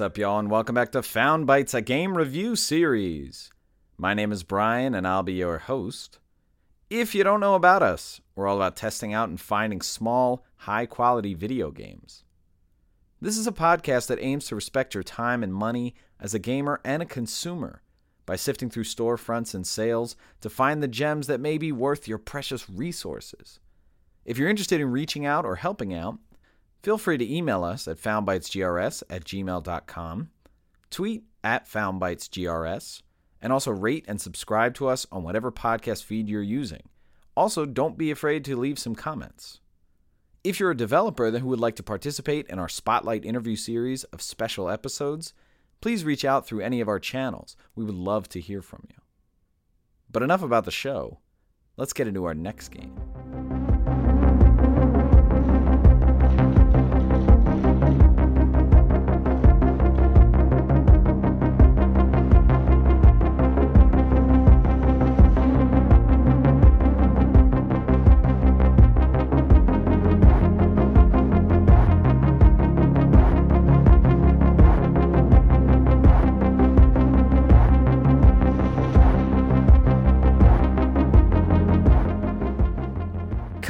What's up, y'all, and welcome back to Found Bytes, a game review series. My name is Brian, and I'll be your host. If you don't know about us, we're all about testing out and finding small, high quality video games. This is a podcast that aims to respect your time and money as a gamer and a consumer by sifting through storefronts and sales to find the gems that may be worth your precious resources. If you're interested in reaching out or helping out, Feel free to email us at foundbytesgrs at gmail.com, tweet at foundbytesgrs, and also rate and subscribe to us on whatever podcast feed you're using. Also, don't be afraid to leave some comments. If you're a developer who would like to participate in our Spotlight interview series of special episodes, please reach out through any of our channels. We would love to hear from you. But enough about the show. Let's get into our next game.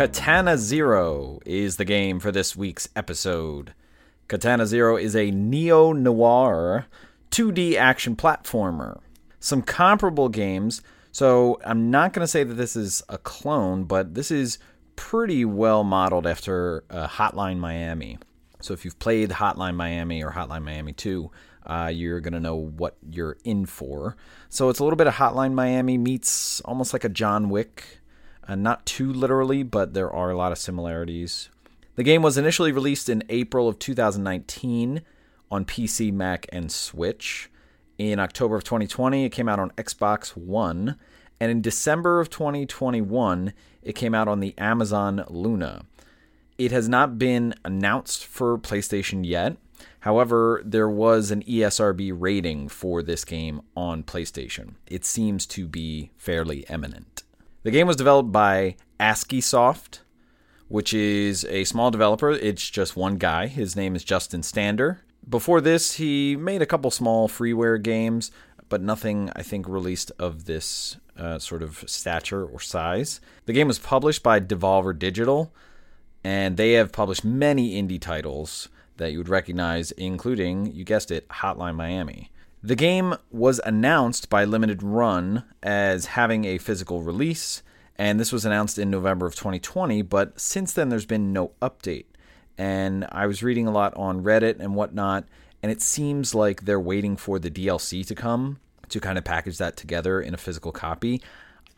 Katana Zero is the game for this week's episode. Katana Zero is a neo noir 2D action platformer. Some comparable games, so I'm not going to say that this is a clone, but this is pretty well modeled after uh, Hotline Miami. So if you've played Hotline Miami or Hotline Miami 2, uh, you're going to know what you're in for. So it's a little bit of Hotline Miami meets almost like a John Wick uh, not too literally, but there are a lot of similarities. The game was initially released in April of 2019 on PC, Mac, and Switch. In October of 2020, it came out on Xbox One. And in December of 2021, it came out on the Amazon Luna. It has not been announced for PlayStation yet. However, there was an ESRB rating for this game on PlayStation. It seems to be fairly eminent. The game was developed by Askiisoft, which is a small developer. It's just one guy. His name is Justin Stander. Before this, he made a couple small freeware games, but nothing, I think, released of this uh, sort of stature or size. The game was published by Devolver Digital, and they have published many indie titles that you would recognize, including, you guessed it, Hotline Miami. The game was announced by Limited Run as having a physical release, and this was announced in November of 2020, but since then there's been no update. And I was reading a lot on Reddit and whatnot, and it seems like they're waiting for the DLC to come to kind of package that together in a physical copy.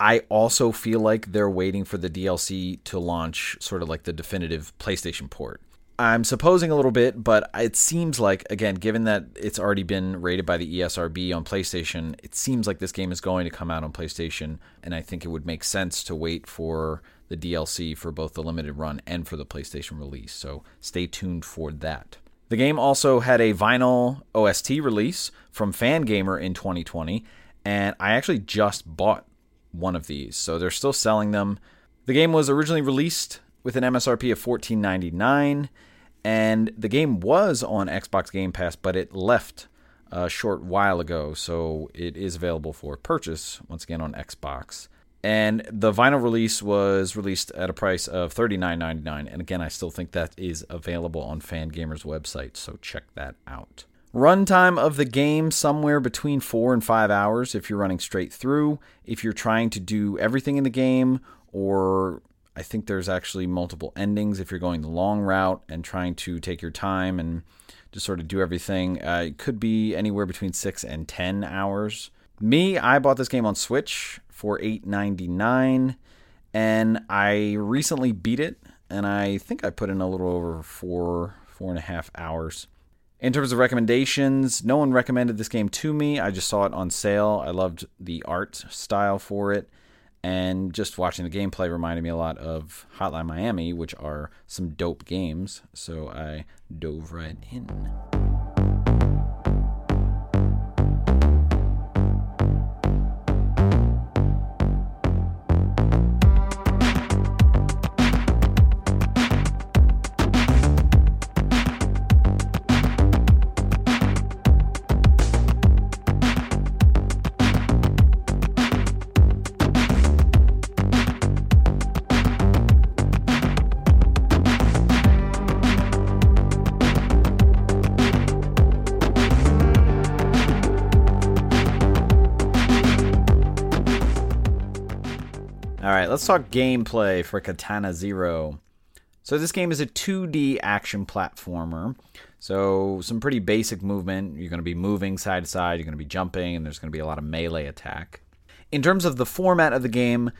I also feel like they're waiting for the DLC to launch sort of like the definitive PlayStation port. I'm supposing a little bit, but it seems like, again, given that it's already been rated by the ESRB on PlayStation, it seems like this game is going to come out on PlayStation, and I think it would make sense to wait for the DLC for both the limited run and for the PlayStation release. So stay tuned for that. The game also had a vinyl OST release from Fangamer in 2020, and I actually just bought one of these, so they're still selling them. The game was originally released with an MSRP of $14.99. And the game was on Xbox Game Pass, but it left a short while ago, so it is available for purchase once again on Xbox. And the vinyl release was released at a price of $39.99. And again, I still think that is available on Fangamer's website, so check that out. Runtime of the game somewhere between four and five hours if you're running straight through. If you're trying to do everything in the game or I think there's actually multiple endings if you're going the long route and trying to take your time and just sort of do everything. Uh, it could be anywhere between six and ten hours. Me, I bought this game on Switch for eight ninety nine, and I recently beat it, and I think I put in a little over four four and a half hours. In terms of recommendations, no one recommended this game to me. I just saw it on sale. I loved the art style for it and just watching the gameplay reminded me a lot of Hotline Miami, which are some dope games. So I dove right in. Let's talk gameplay for Katana Zero. So, this game is a 2D action platformer. So, some pretty basic movement. You're going to be moving side to side, you're going to be jumping, and there's going to be a lot of melee attack. In terms of the format of the game,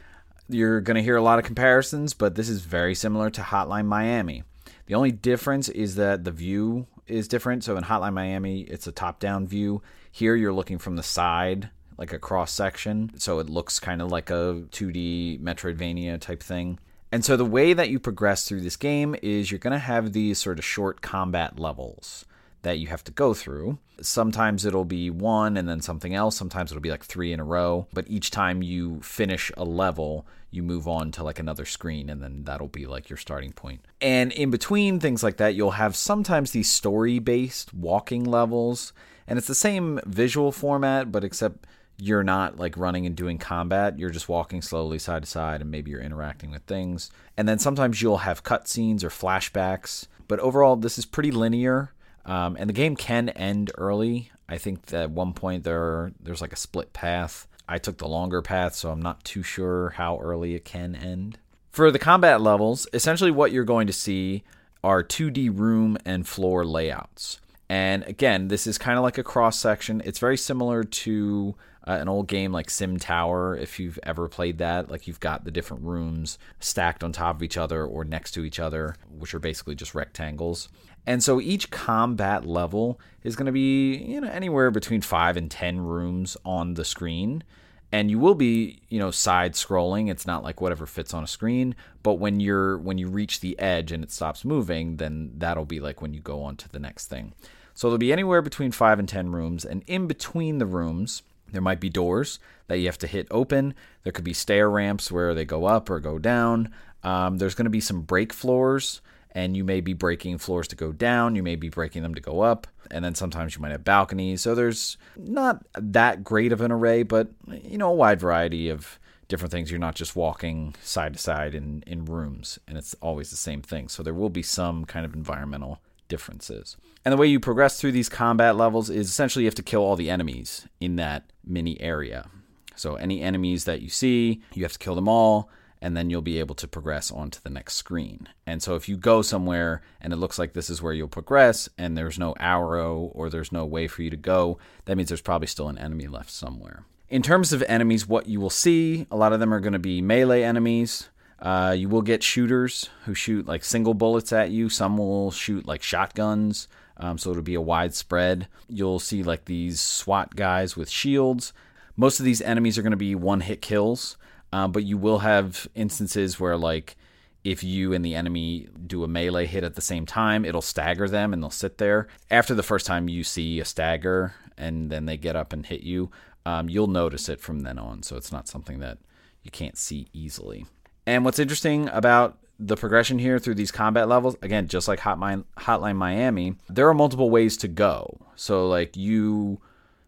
you're going to hear a lot of comparisons, but this is very similar to Hotline Miami. The only difference is that the view is different. So in Hotline Miami, it's a top down view. Here, you're looking from the side, like a cross section. So it looks kind of like a 2D Metroidvania type thing. And so the way that you progress through this game is you're going to have these sort of short combat levels that you have to go through. Sometimes it'll be one and then something else. Sometimes it'll be like three in a row. But each time you finish a level, you move on to like another screen and then that'll be like your starting point. And in between things like that, you'll have sometimes these story based walking levels. And it's the same visual format, but except you're not like running and doing combat. You're just walking slowly side to side and maybe you're interacting with things. And then sometimes you'll have cutscenes or flashbacks. But overall, this is pretty linear. Um, and the game can end early. I think that at one point there there's like a split path. I took the longer path, so I'm not too sure how early it can end. For the combat levels, essentially what you're going to see are 2D room and floor layouts. And again, this is kind of like a cross section. It's very similar to uh, an old game like Sim Tower, if you've ever played that. Like you've got the different rooms stacked on top of each other or next to each other, which are basically just rectangles. And so each combat level is going to be, you know, anywhere between 5 and 10 rooms on the screen. And you will be, you know, side scrolling. It's not like whatever fits on a screen, but when you're when you reach the edge and it stops moving, then that'll be like when you go on to the next thing. So there'll be anywhere between 5 and 10 rooms and in between the rooms there might be doors that you have to hit open. There could be stair ramps where they go up or go down. Um, there's going to be some break floors and you may be breaking floors to go down, you may be breaking them to go up, and then sometimes you might have balconies. So there's not that great of an array, but you know, a wide variety of different things. You're not just walking side to side in, in rooms, and it's always the same thing. So there will be some kind of environmental differences. And the way you progress through these combat levels is essentially you have to kill all the enemies in that mini area. So any enemies that you see, you have to kill them all and then you'll be able to progress onto the next screen. And so if you go somewhere and it looks like this is where you'll progress and there's no arrow or there's no way for you to go, that means there's probably still an enemy left somewhere. In terms of enemies, what you will see, a lot of them are going to be melee enemies. Uh, you will get shooters who shoot like single bullets at you. Some will shoot like shotguns. Um, so it'll be a wide spread. You'll see like these SWAT guys with shields. Most of these enemies are going to be one hit kills. Um, but you will have instances where, like, if you and the enemy do a melee hit at the same time, it'll stagger them and they'll sit there. After the first time you see a stagger and then they get up and hit you, um, you'll notice it from then on. So it's not something that you can't see easily. And what's interesting about the progression here through these combat levels, again, just like Hotline Hotline Miami, there are multiple ways to go. So, like, you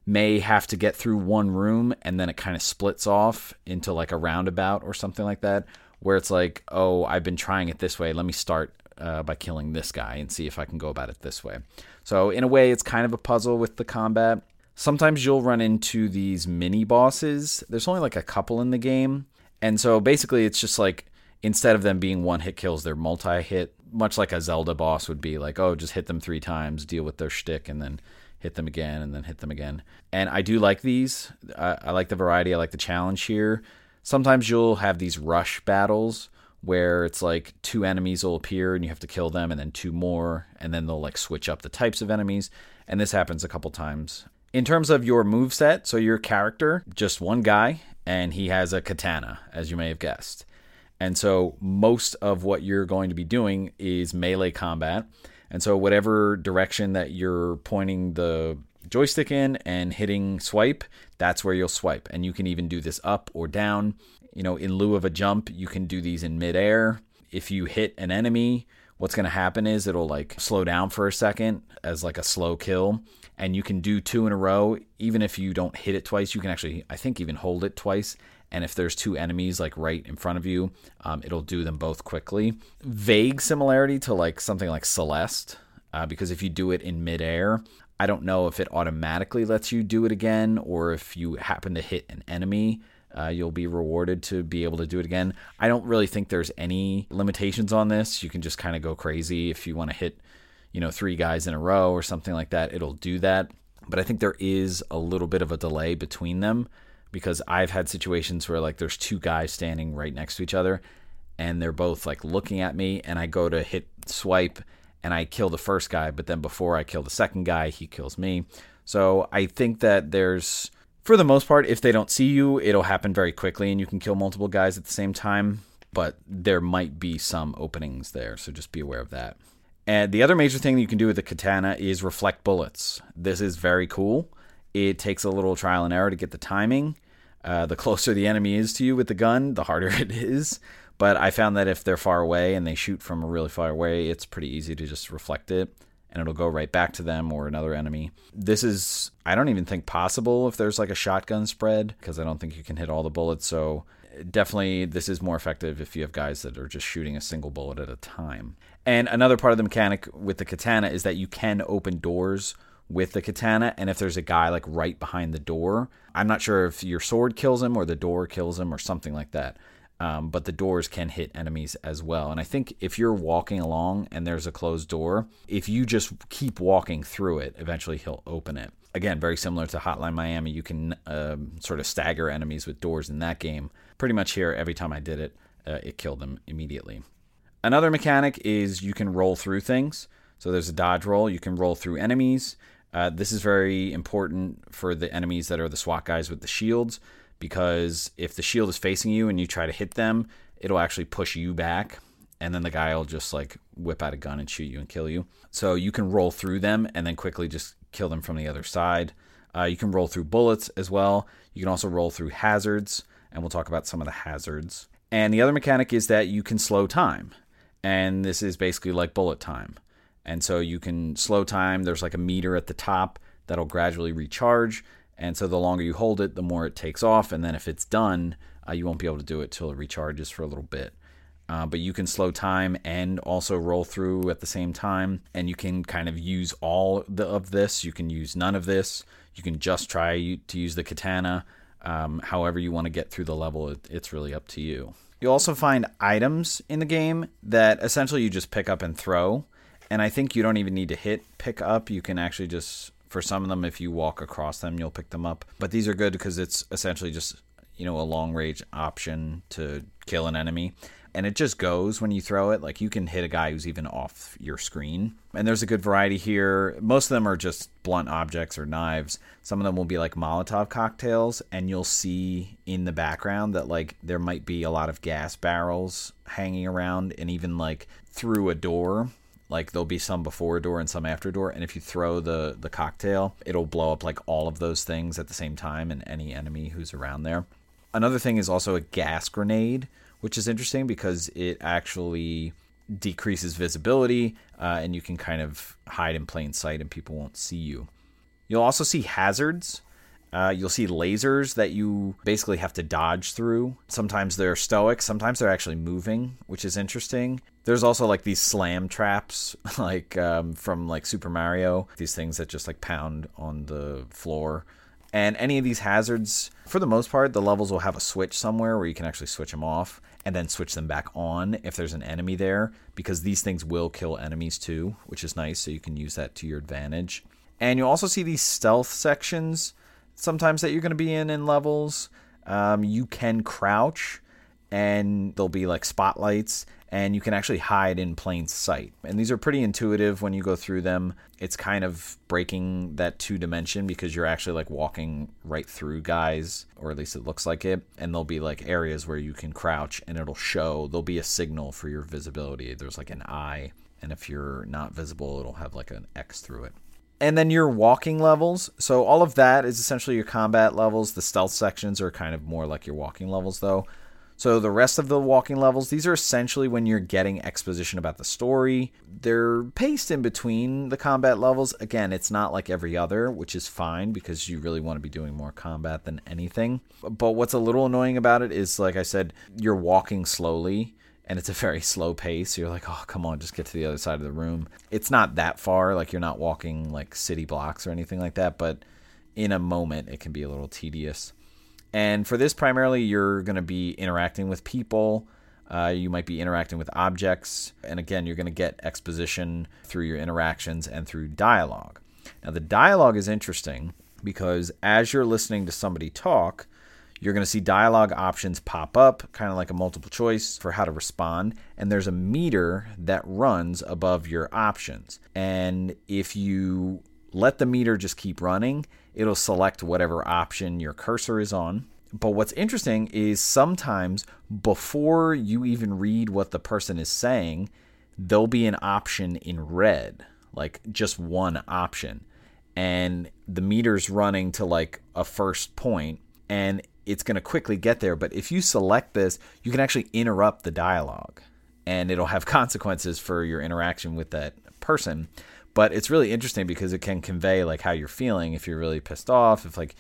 may have to get through one room and then it kind of splits off into like a roundabout or something like that where it's like oh i've been trying it this way. Let me start uh, by killing this guy and see if i can go about it this way. So in a way it's kind of a puzzle with the combat. Sometimes you'll run into these mini bosses. There's only like a couple in the game and so basically it's just like instead of them being one hit kills they're multi hit much like a zelda boss would be like oh just hit them three times deal with their shtick and then hit them again, and then hit them again. And I do like these. I, I like the variety. I like the challenge here. Sometimes you'll have these rush battles where it's like two enemies will appear and you have to kill them, and then two more, and then they'll like switch up the types of enemies. And this happens a couple times. In terms of your move set, so your character, just one guy, and he has a katana, as you may have guessed. And so most of what you're going to be doing is melee combat. And so, whatever direction that you're pointing the joystick in and hitting swipe, that's where you'll swipe. And you can even do this up or down. You know, in lieu of a jump, you can do these in midair. If you hit an enemy, what's going to happen is it'll like slow down for a second as like a slow kill. And you can do two in a row. Even if you don't hit it twice, you can actually, I think, even hold it twice and if there's two enemies like right in front of you, um, it'll do them both quickly. Vague similarity to like something like Celeste, uh, because if you do it in midair, I don't know if it automatically lets you do it again or if you happen to hit an enemy uh, you'll be rewarded to be able to do it again. I don't really think there's any limitations on this. You can just kind of go crazy if you want to hit, you know, three guys in a row or something like that. It'll do that. But I think there is a little bit of a delay between them because I've had situations where like there's two guys standing right next to each other and they're both like looking at me and I go to hit swipe and I kill the first guy, but then before I kill the second guy, he kills me. So I think that there's for the most part, if they don't see you, it'll happen very quickly and you can kill multiple guys at the same time. But there might be some openings there, so just be aware of that. And the other major thing you can do with the katana is reflect bullets. This is very cool. It takes a little trial and error to get the timing. Uh, the closer the enemy is to you with the gun, the harder it is. But I found that if they're far away and they shoot from a really far away, it's pretty easy to just reflect it and it'll go right back to them or another enemy. This is, I don't even think possible if there's like a shotgun spread because I don't think you can hit all the bullets. So definitely, this is more effective if you have guys that are just shooting a single bullet at a time. And another part of the mechanic with the katana is that you can open doors with the katana and if there's a guy like right behind the door i'm not sure if your sword kills him or the door kills him or something like that um, but the doors can hit enemies as well. And I think if you're walking along and there's a closed door, if you just keep walking through it, eventually he'll open it. Again, very similar to Hotline Miami, you can um, sort of stagger enemies with doors in that game. Pretty much here, every time I did it, uh, it killed them immediately. Another mechanic is you can roll through things. So there's a dodge roll, you can roll through enemies. Uh, this is very important for the enemies that are the SWAT guys with the shields because if the shield is facing you and you try to hit them, it'll actually push you back and then the guy will just like whip out a gun and shoot you and kill you. So you can roll through them and then quickly just kill them from the other side. Uh, you can roll through bullets as well. You can also roll through hazards, and we'll talk about some of the hazards. And the other mechanic is that you can slow time, and this is basically like bullet time. And so you can slow time. There's like a meter at the top that'll gradually recharge, and so the longer you hold it, the more it takes off. And then if it's done, uh, you won't be able to do it till it recharges for a little bit. Uh, but you can slow time and also roll through at the same time. And you can kind of use all the, of this. You can use none of this. You can just try to use the katana. Um, however, you want to get through the level, it, it's really up to you. You'll also find items in the game that essentially you just pick up and throw. And I think you don't even need to hit pick up. You can actually just for some of them, if you walk across them, you'll pick them up. But these are good because it's essentially just you know a long range option to kill an enemy. And it just goes when you throw it. Like you can hit a guy who's even off your screen. And there's a good variety here. Most of them are just blunt objects or knives. Some of them will be like molotov cocktails. And you'll see in the background that like there might be a lot of gas barrels hanging around. And even like through a door like there'll be some before door and some after door, and if you throw the the cocktail, it'll blow up like all of those things at the same time and any enemy who's around there. Another thing is also a gas grenade, which is interesting because it actually decreases visibility uh, and you can kind of hide in plain sight and people won't see you. You'll also see hazards. Uh, you'll see lasers that you basically have to dodge through. Sometimes they're stoic, sometimes they're actually moving, which is interesting. There's also like these slam traps, like um, from like Super Mario. These things that just like pound on the floor. And any of these hazards, for the most part, the levels will have a switch somewhere where you can actually switch them off and then switch them back on if there's an enemy there, because these things will kill enemies too, which is nice. So you can use that to your advantage. And you'll also see these stealth sections sometimes that you're going to be in in levels. Um, you can crouch, and there'll be like spotlights, and you can actually hide in plain sight. And these are pretty intuitive when you go through them. It's kind of breaking that two dimension because you're actually like walking right through guys, or at least it looks like it. And there'll be like areas where you can crouch and it'll show, there'll be a signal for your visibility. There's like an eye, and if you're not visible, it'll have like an X through it. And then your walking levels. So all of that is essentially your combat levels. The stealth sections are kind of more like your walking levels, though. So the rest of the walking levels, these are essentially when you're getting exposition about the story. They're paced in between the combat levels. Again, it's not like every other, which is fine because you really want to be doing more combat than anything. But what's a little annoying about it is like I said, you're walking slowly and it's a very slow pace. You're like, "Oh, come on, just get to the other side of the room." It's not that far, like you're not walking like city blocks or anything like that, but in a moment it can be a little tedious And for this, primarily, you're going to be interacting with people. Uh, you might be interacting with objects. And again, you're going to get exposition through your interactions and through dialogue. Now, the dialogue is interesting because as you're listening to somebody talk, you're going to see dialogue options pop up, kind of like a multiple choice for how to respond. And there's a meter that runs above your options. And if you let the meter just keep running, it'll select whatever option your cursor is on. But what's interesting is sometimes before you even read what the person is saying, there'll be an option in red, like just one option. And the meter's running to like a first point, and it's going to quickly get there. But if you select this, you can actually interrupt the dialogue, and it'll have consequences for your interaction with that person. But it's really interesting because it can convey like how you're feeling if you're really pissed off, if like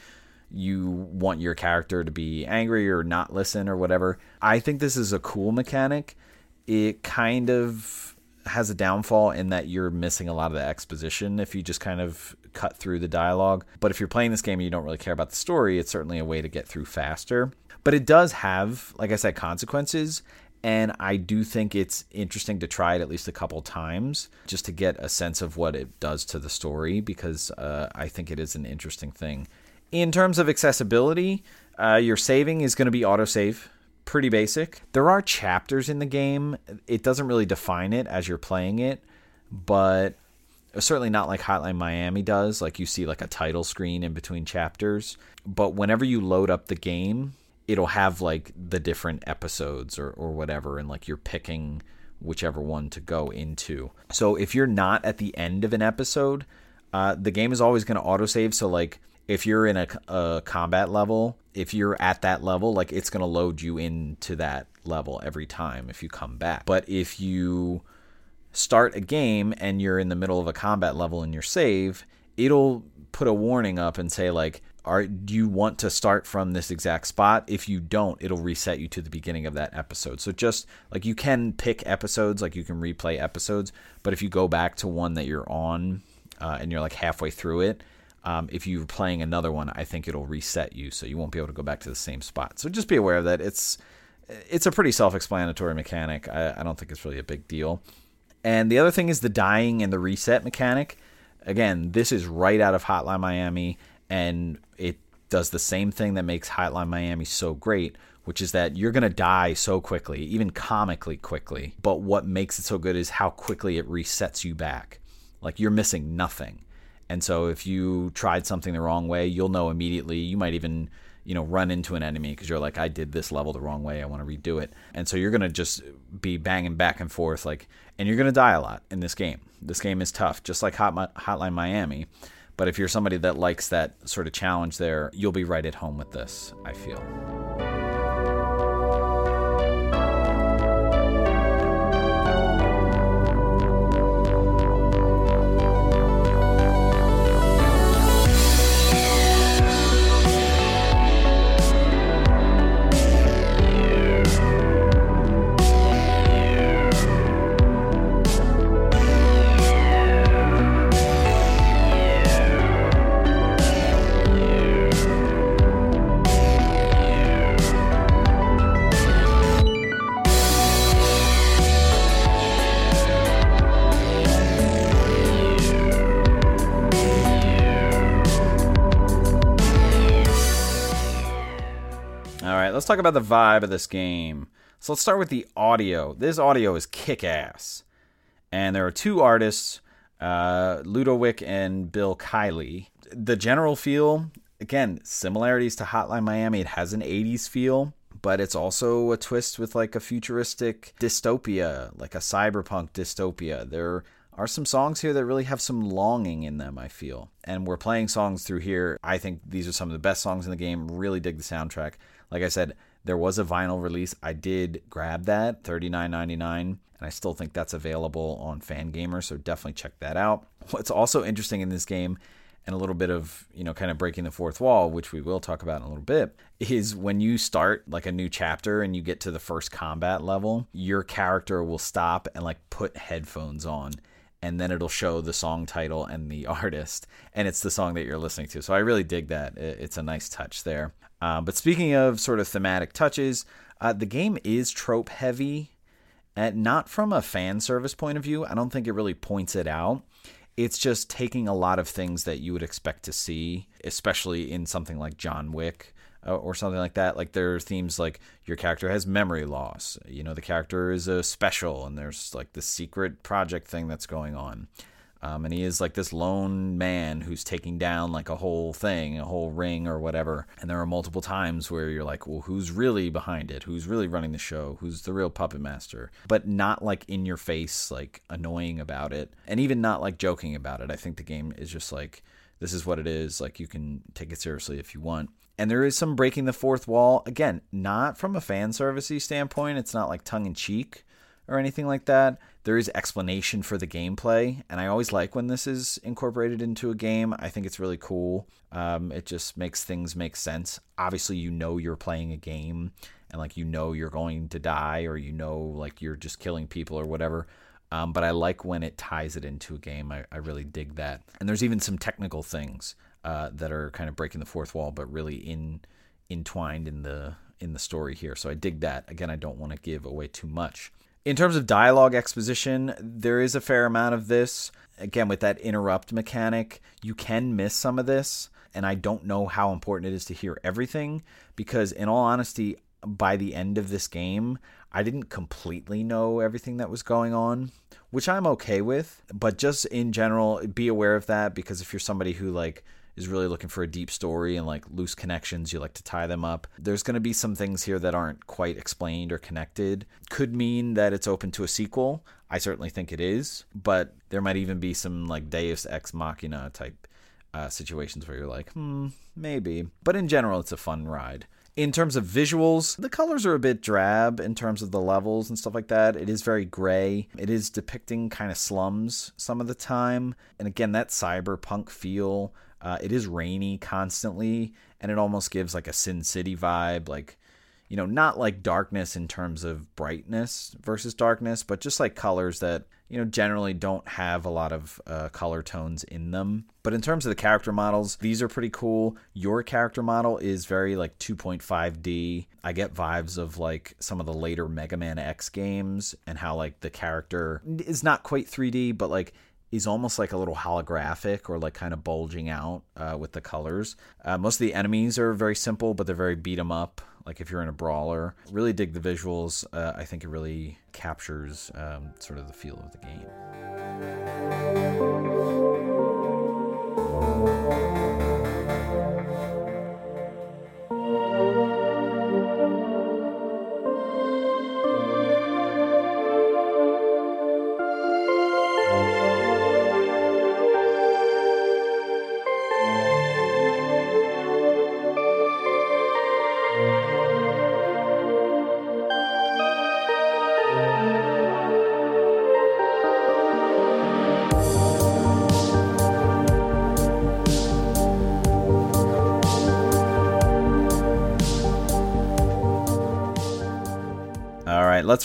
you want your character to be angry or not listen or whatever. I think this is a cool mechanic. It kind of has a downfall in that you're missing a lot of the exposition if you just kind of cut through the dialogue. But if you're playing this game and you don't really care about the story, it's certainly a way to get through faster. But it does have, like I said, consequences. And I do think it's interesting to try it at least a couple times just to get a sense of what it does to the story because uh, I think it is an interesting thing. In terms of accessibility, uh, your saving is going to be autosave pretty basic. There are chapters in the game. It doesn't really define it as you're playing it, but certainly not like Hotline Miami does. Like you see like a title screen in between chapters. But whenever you load up the game, it'll have like the different episodes or, or whatever, and like you're picking whichever one to go into. So if you're not at the end of an episode, uh, the game is always going to autosave. So like if you're in a, a combat level, if you're at that level, like it's going to load you into that level every time if you come back. But if you start a game and you're in the middle of a combat level in your save, it'll put a warning up and say like are do you want to start from this exact spot? If you don't it'll reset you to the beginning of that episode. So just like you can pick episodes like you can replay episodes but if you go back to one that you're on uh, and you're like halfway through it um, if you're playing another one i think it'll reset you so you won't be able to go back to the same spot. So just be aware of that. It's it's a pretty self-explanatory mechanic. I, I don't think it's really a big deal and the other thing is the dying and the reset mechanic. Again, this is right out of Hotline Miami, and it does the same thing that makes Hotline Miami so great, which is that you're going to die so quickly, even comically quickly. But what makes it so good is how quickly it resets you back. Like you're missing nothing. And so if you tried something the wrong way, you'll know immediately. You might even you know run into an enemy because you're like I did this level the wrong way I want to redo it and so you're gonna just be banging back and forth like and you're gonna die a lot in this game this game is tough just like Hot, Hotline Miami but if you're somebody that likes that sort of challenge there you'll be right at home with this I feel. About the vibe of this game. So let's start with the audio. This audio is kick ass. And there are two artists, uh, LudoWic and Bill Kiley. The general feel, again, similarities to Hotline Miami. It has an 80s feel, but it's also a twist with like a futuristic dystopia, like a cyberpunk dystopia. There are some songs here that really have some longing in them, I feel. And we're playing songs through here. I think these are some of the best songs in the game. Really dig the soundtrack. Like I said, there was a vinyl release. I did grab that, $39.99, and I still think that's available on Fangamer, so definitely check that out. What's also interesting in this game, and a little bit of, you know, kind of breaking the fourth wall, which we will talk about in a little bit, is when you start like a new chapter and you get to the first combat level, your character will stop and like put headphones on and then it'll show the song title and the artist and it's the song that you're listening to so i really dig that it's a nice touch there Uh, but speaking of sort of thematic touches, uh, the game is trope heavy, and not from a fan service point of view. I don't think it really points it out. It's just taking a lot of things that you would expect to see, especially in something like John Wick uh, or something like that. Like there are themes like your character has memory loss. You know, the character is a special, and there's like the secret project thing that's going on. Um, and he is like this lone man who's taking down like a whole thing, a whole ring or whatever. And there are multiple times where you're like, well, who's really behind it? Who's really running the show? Who's the real puppet master? But not like in your face, like annoying about it. And even not like joking about it. I think the game is just like, this is what it is. Like you can take it seriously if you want. And there is some breaking the fourth wall. Again, not from a fan servicey standpoint. It's not like tongue in cheek or anything like that. There is explanation for the gameplay, and I always like when this is incorporated into a game. I think it's really cool. Um, it just makes things make sense. Obviously, you know you're playing a game, and like you know you're going to die, or you know like you're just killing people or whatever. Um, but I like when it ties it into a game. I, I really dig that. And there's even some technical things uh, that are kind of breaking the fourth wall, but really in entwined in the in the story here. So I dig that. Again, I don't want to give away too much. In terms of dialogue exposition, there is a fair amount of this. Again, with that interrupt mechanic, you can miss some of this, and I don't know how important it is to hear everything because, in all honesty, by the end of this game, I didn't completely know everything that was going on, which I'm okay with. But just in general, be aware of that because if you're somebody who like is really looking for a deep story and like loose connections, you like to tie them up. There's going to be some things here that aren't quite explained or connected. Could mean that it's open to a sequel. I certainly think it is, but there might even be some like Deus Ex Machina type uh, situations where you're like, hmm, maybe. But in general, it's a fun ride. In terms of visuals, the colors are a bit drab in terms of the levels and stuff like that. It is very gray. It is depicting kind of slums some of the time. And again, that cyberpunk feel uh, it is rainy constantly, and it almost gives like a Sin City vibe, like you know, not like darkness in terms of brightness versus darkness, but just like colors that you know generally don't have a lot of uh, color tones in them. But in terms of the character models, these are pretty cool. Your character model is very like 2.5D. I get vibes of like some of the later Mega Man X games and how like the character is not quite 3D, but like he's almost like a little holographic or like kind of bulging out uh, with the colors. Uh, most of the enemies are very simple, but they're very beat 'em up. Like if you're in a brawler, really dig the visuals. Uh, I think it really captures um, sort of the feel of the game.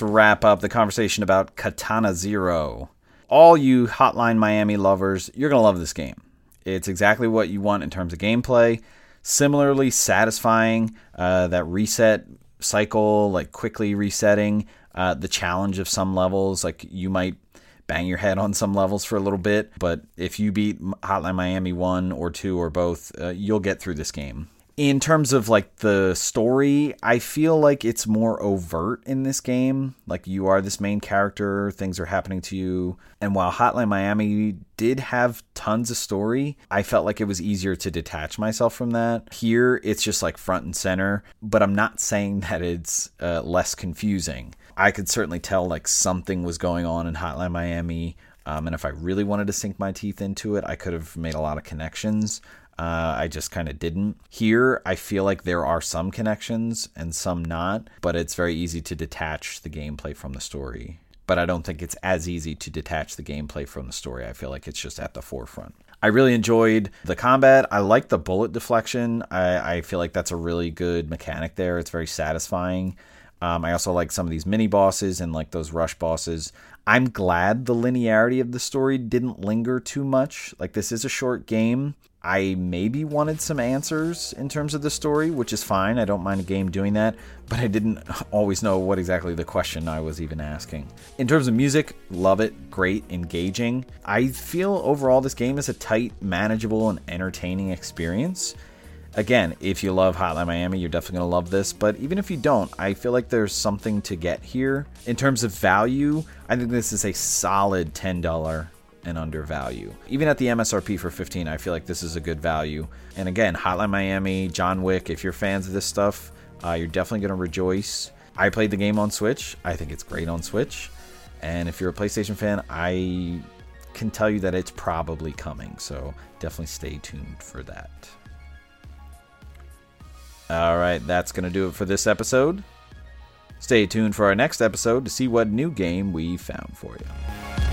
Wrap up the conversation about Katana Zero. All you Hotline Miami lovers, you're going to love this game. It's exactly what you want in terms of gameplay. Similarly satisfying, uh, that reset cycle, like quickly resetting, uh, the challenge of some levels, like you might bang your head on some levels for a little bit, but if you beat Hotline Miami 1 or 2 or both, uh, you'll get through this game in terms of like the story, I feel like it's more overt in this game. Like you are this main character, things are happening to you. And while Hotline Miami did have tons of story, I felt like it was easier to detach myself from that. Here, it's just like front and center, but I'm not saying that it's uh, less confusing. I could certainly tell like something was going on in Hotline Miami. Um, and if I really wanted to sink my teeth into it, I could have made a lot of connections. Uh, I just kind of didn't. Here, I feel like there are some connections and some not, but it's very easy to detach the gameplay from the story. But I don't think it's as easy to detach the gameplay from the story. I feel like it's just at the forefront. I really enjoyed the combat. I like the bullet deflection. I, I feel like that's a really good mechanic there. It's very satisfying. Um, I also like some of these mini bosses and like those rush bosses. I'm glad the linearity of the story didn't linger too much. Like, this is a short game, I maybe wanted some answers in terms of the story, which is fine. I don't mind a game doing that, but I didn't always know what exactly the question I was even asking. In terms of music, love it, great, engaging. I feel overall this game is a tight, manageable, and entertaining experience. Again, if you love Hotline Miami, you're definitely going to love this, but even if you don't, I feel like there's something to get here. In terms of value, I think this is a solid $10 and undervalue. Even at the MSRP for 15, I feel like this is a good value. And again, Hotline Miami, John Wick, if you're fans of this stuff, uh, you're definitely going to rejoice. I played the game on Switch. I think it's great on Switch. And if you're a PlayStation fan, I can tell you that it's probably coming. So definitely stay tuned for that. All right, that's going to do it for this episode. Stay tuned for our next episode to see what new game we found for you.